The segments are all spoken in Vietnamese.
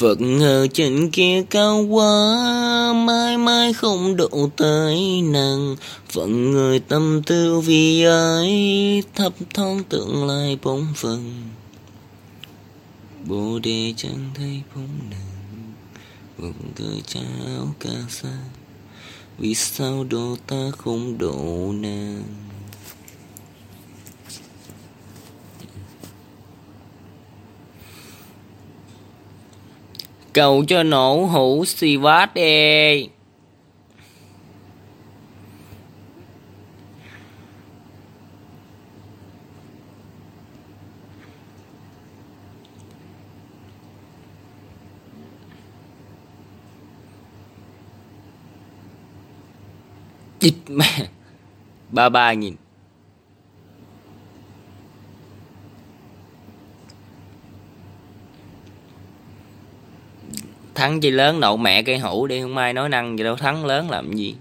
Phật ở trên kia cao quá, mãi mãi không độ tới nàng. Phận người tâm tư vì ai, thấp thoáng tương lai bóng phần. Bồ đề chẳng thấy bóng nàng, vọng cười cháo ca xa. Vì sao độ ta không độ nàng? Cầu cho nổ hũ xì vát đi. Chích mẹ. Ba ba nghìn. Thắng chi lớn nậu mẹ cây hũ đi, không ai nói năng gì đâu, thắng lớn làm gì?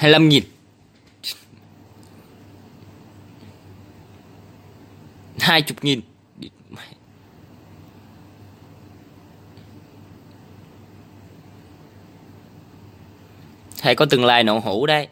25 nghìn. Hai chục nghìn. Thầy có tương lai nậu hũ đấy.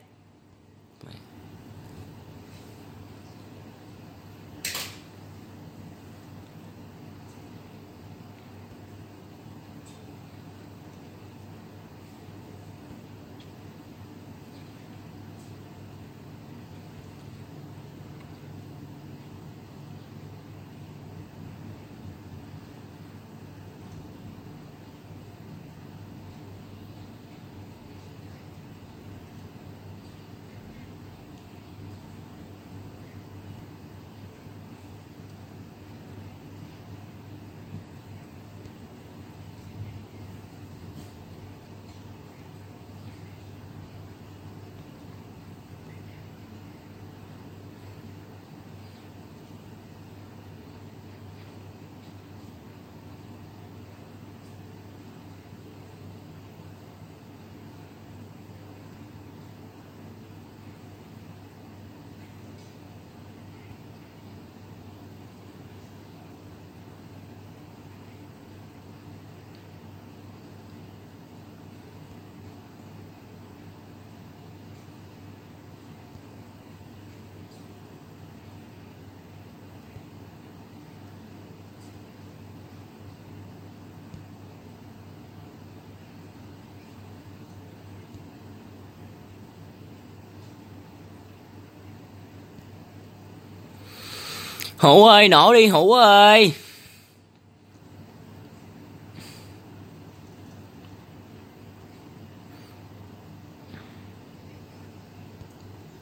Hữu ơi, nổ đi, Hữu ơi.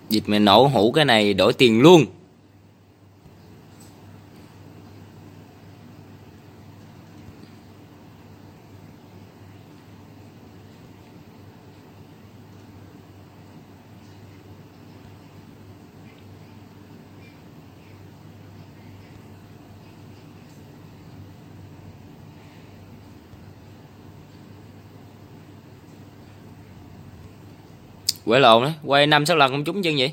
Dịp mày nổ hũ cái này đổi tiền luôn. Quay lộn đấy quay năm sáu lần không trúng chân vậy?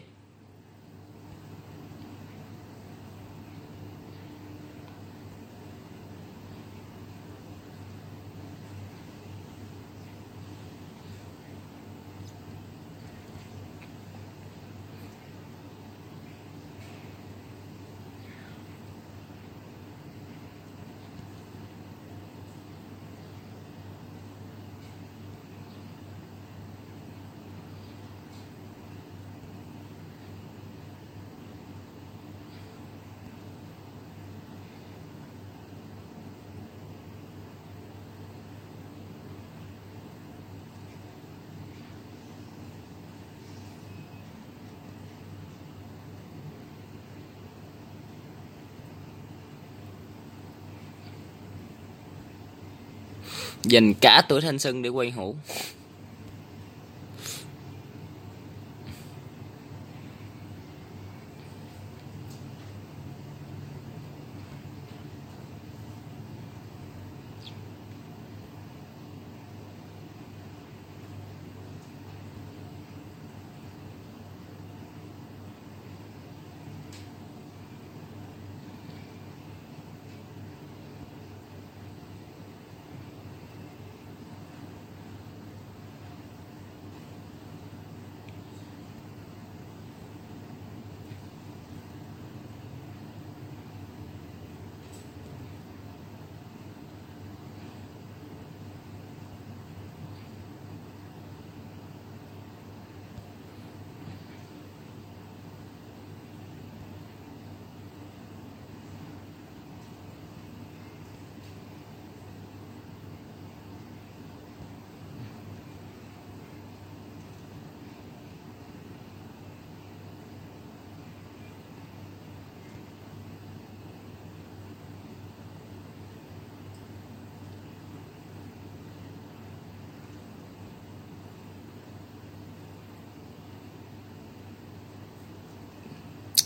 Dành cả tuổi thanh xuân để quay hũ.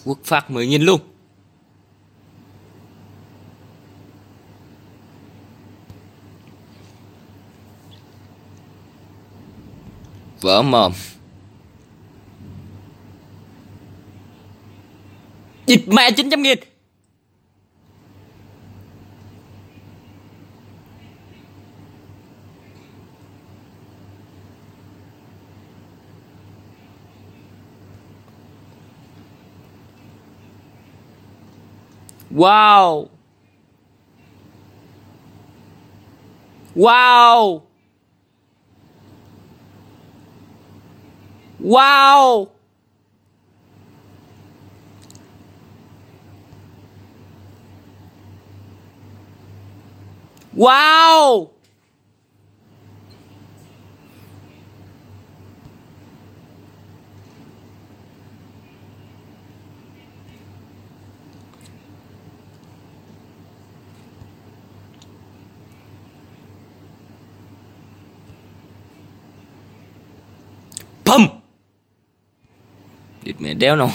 Quốc phạt 10.000 luôn Vỡ mồm. Dịch mẹ 900 nghìn. Wow. Wow. Wow. Wow Địt mẹ đéo nổ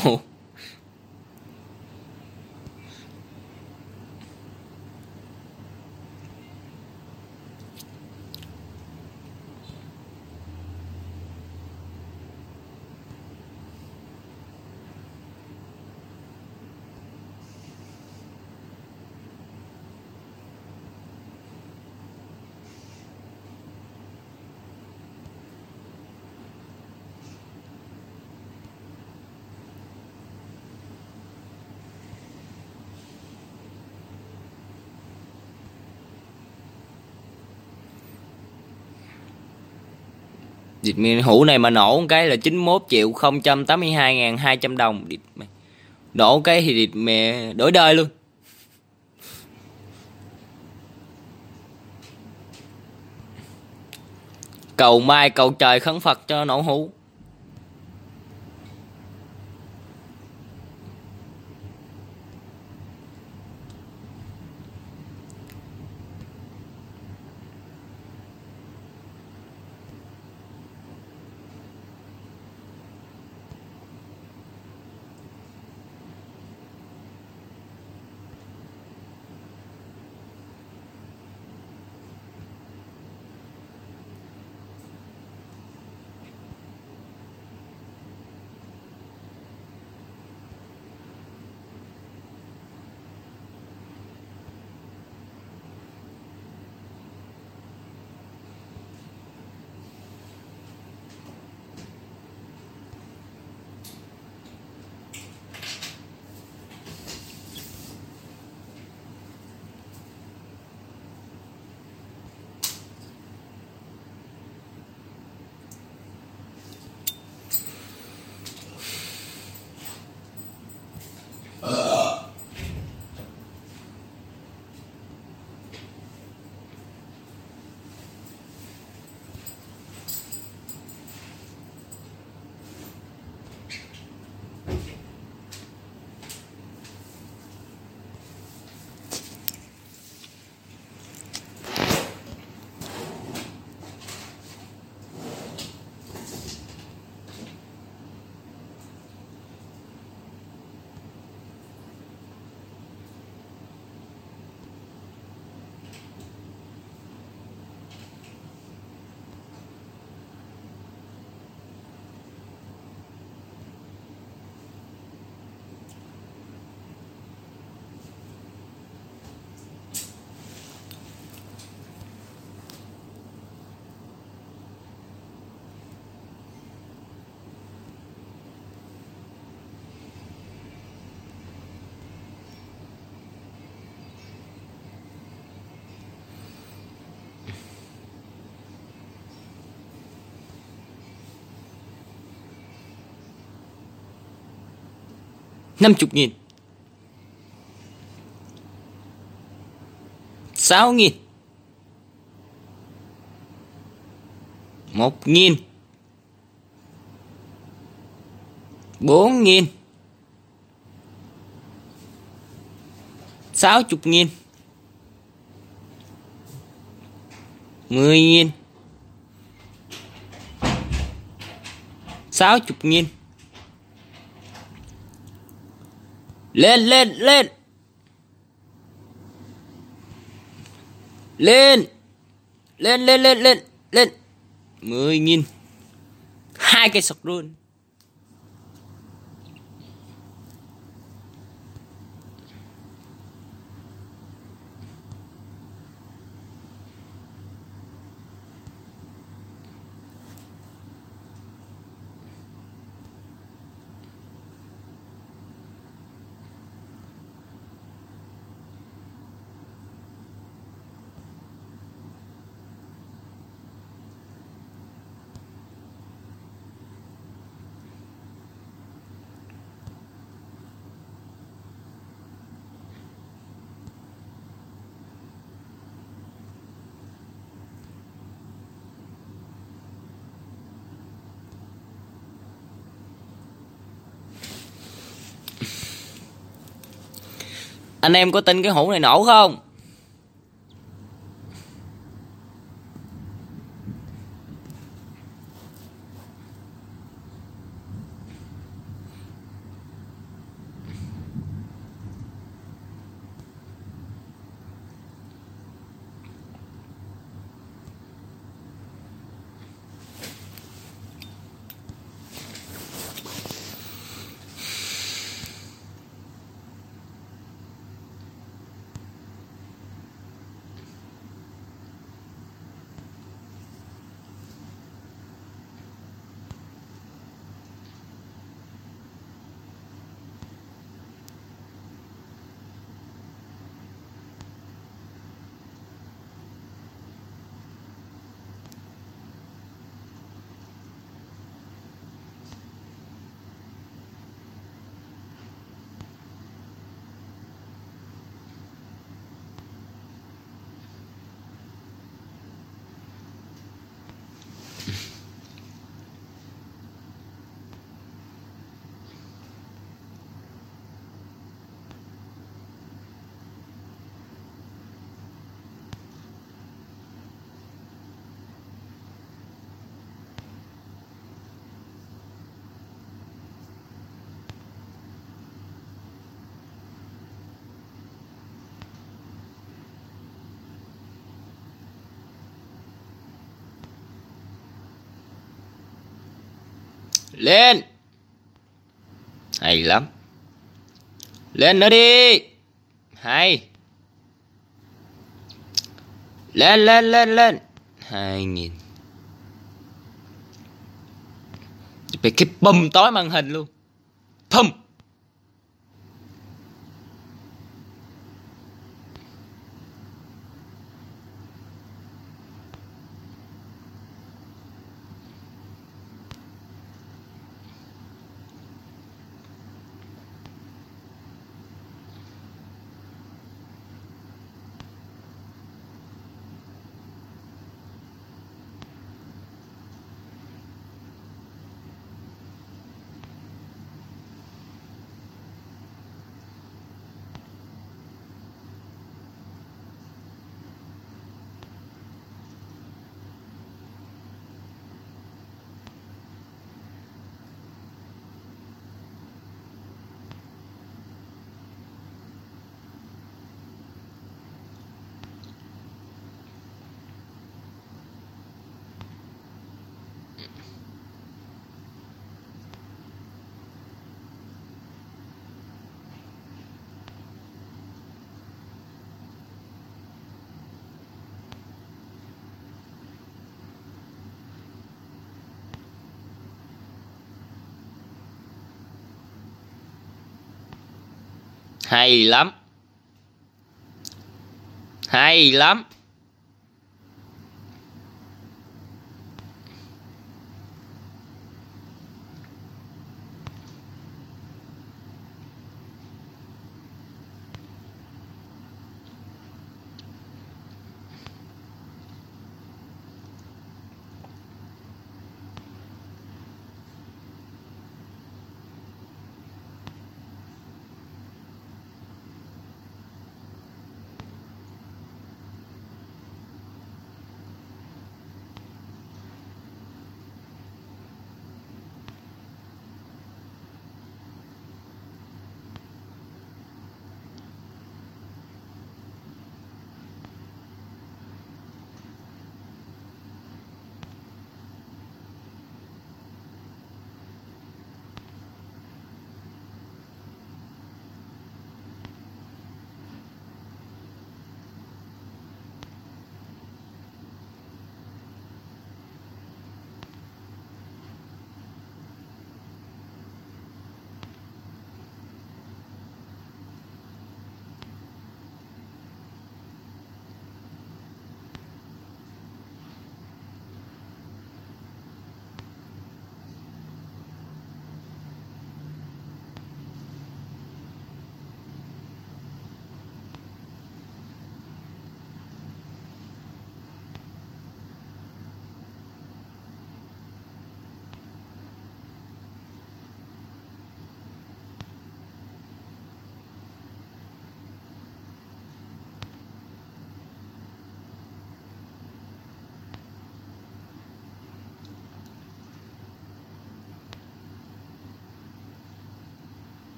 Dịch miền hũ này mà nổ một cái là 91 triệu 082 ngàn 200 đồng. Nổ cái thì địt mẹ đổi đời luôn. Cầu mai cầu trời khấn Phật cho nổ hũ. Năm chục nghìn. Sáu nghìn. Một nghìn. Bốn nghìn. Sáu chục nghìn. Mười nghìn. Sáu chục nghìn. Lên lên lên. Lên. Lên lên lên lên lên. Mười nghìn. Hai cây sọc luôn. Anh em có tin cái hũ này nổ không? Lên. Hay lắm. Lên nữa đi. Hay. Lên lên lên lên. Hai nghìn. Bị cái bùm tối màn hình luôn. Pum Hay lắm. Hay lắm.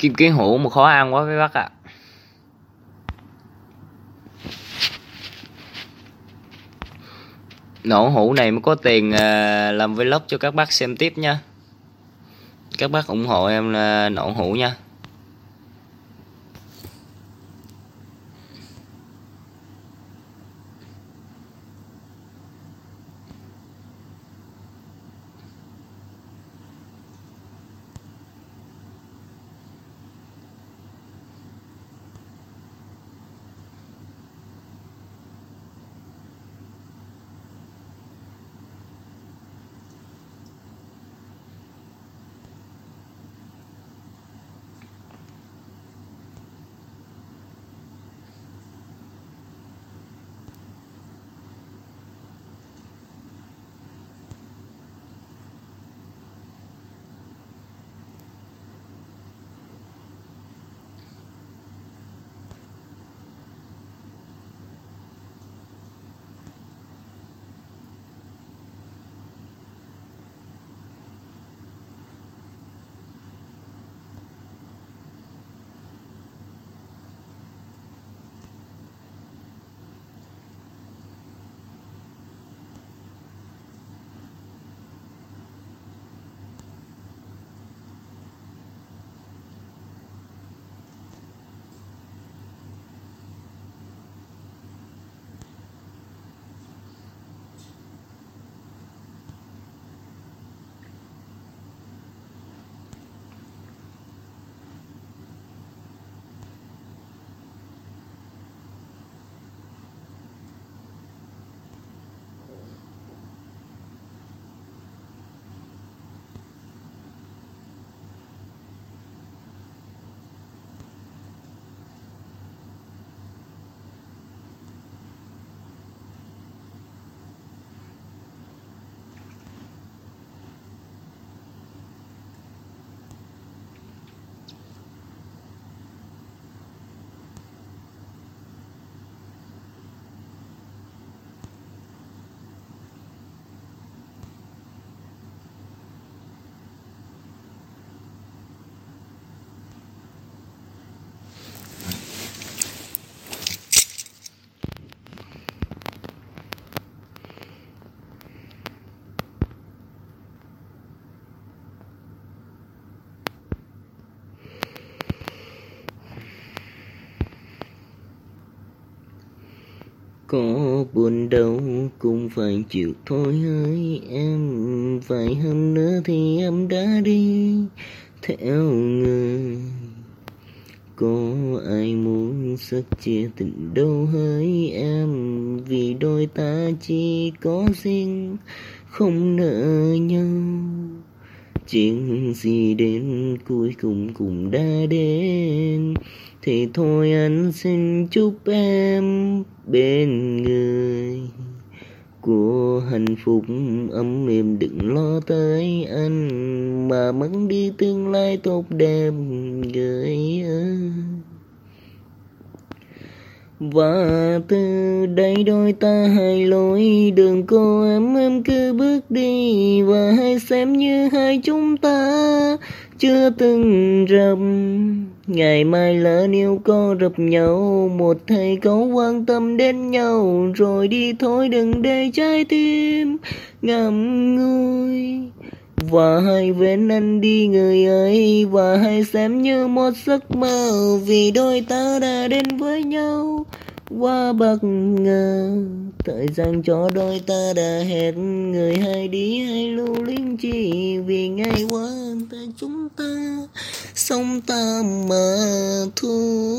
Kim kiến hũ mà khó ăn quá với bác ạ à. nổ hũ này mới có tiền à, làm vlog cho các bác xem tiếp nha các bác ủng hộ em là nổ hũ nha có buồn đâu, cũng phải chịu thôi hỡi em vài hôm nữa thì em đã đi theo người. Có ai muốn sắc chia tình đâu hỡi em, vì đôi ta chỉ có riêng, không nợ nhau. Chuyện gì đến cuối cùng cũng đã đến thì thôi anh xin chúc em bên người. Của hạnh phúc ấm êm đừng lo tới anh, mà mất đi tương lai tốt đẹp người ơi. Và từ đây đôi ta hai lối, đường cô em em cứ bước đi, và hãy xem như hai chúng ta chưa từng rập ngày mai lỡ nếu có rập nhau, một thầy có quan tâm đến nhau, rồi đi thôi đừng để trái tim ngậm ngùi. Và hãy ven anh đi người ấy, và hãy xem như một giấc mơ, vì đôi ta đã đến với nhau. Quá bất ngờ, thời gian cho đôi ta đã hẹn người hay đi hay lưu luyến chi vì ngày qua chúng ta sống ta mà thôi.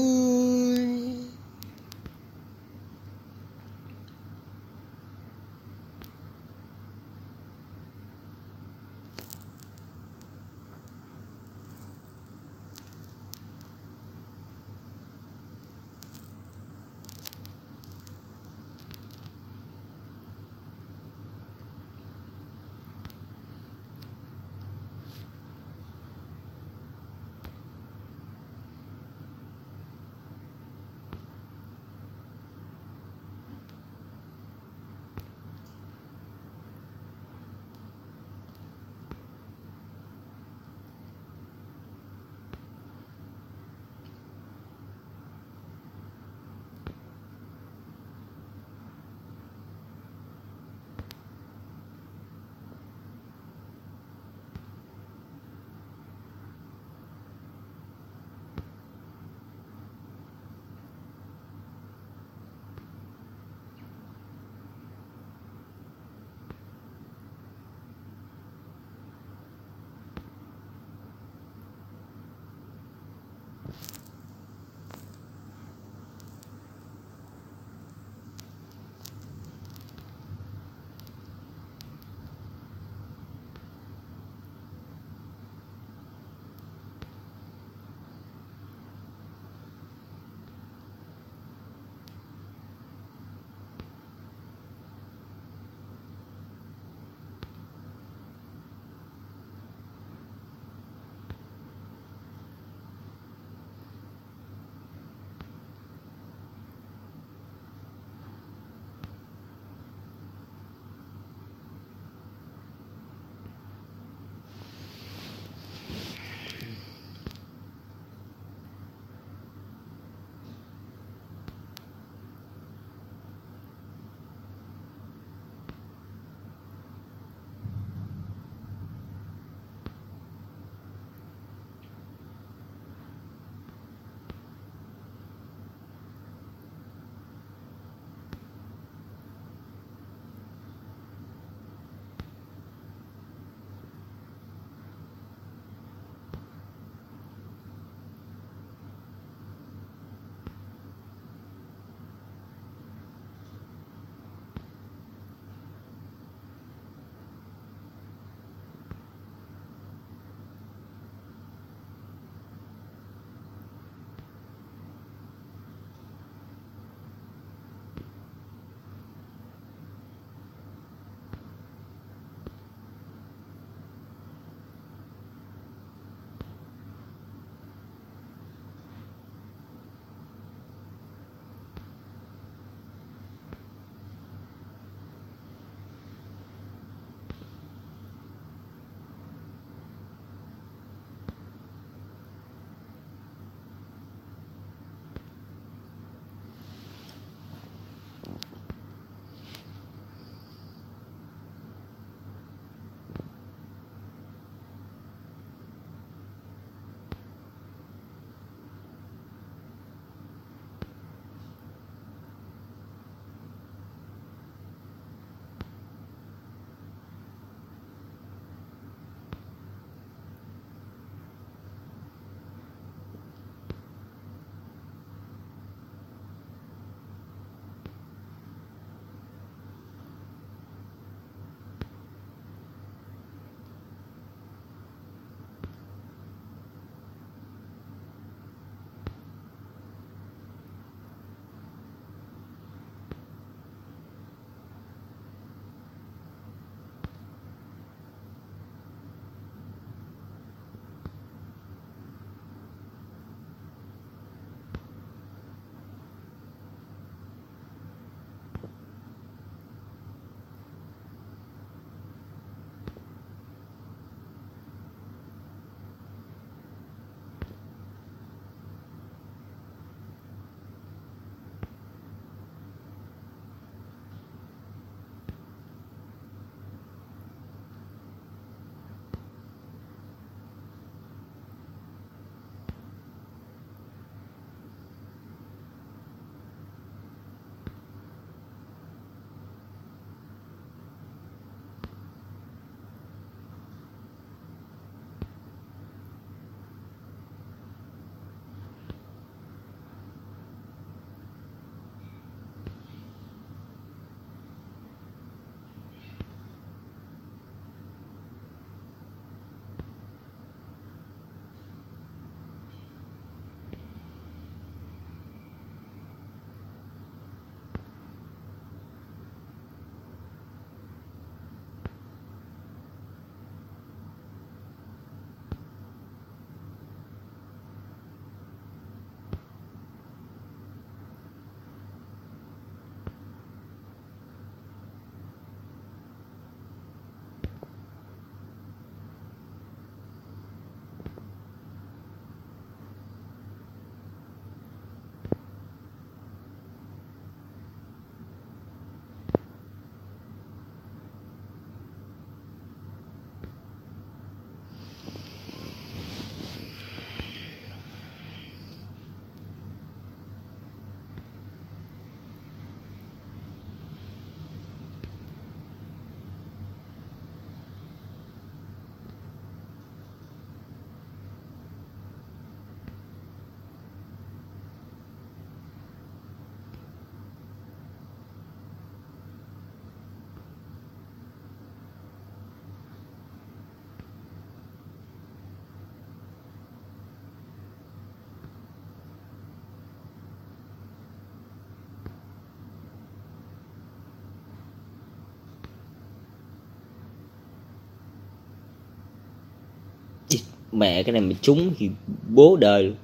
Mẹ cái này mà trúng thì bố đời luôn.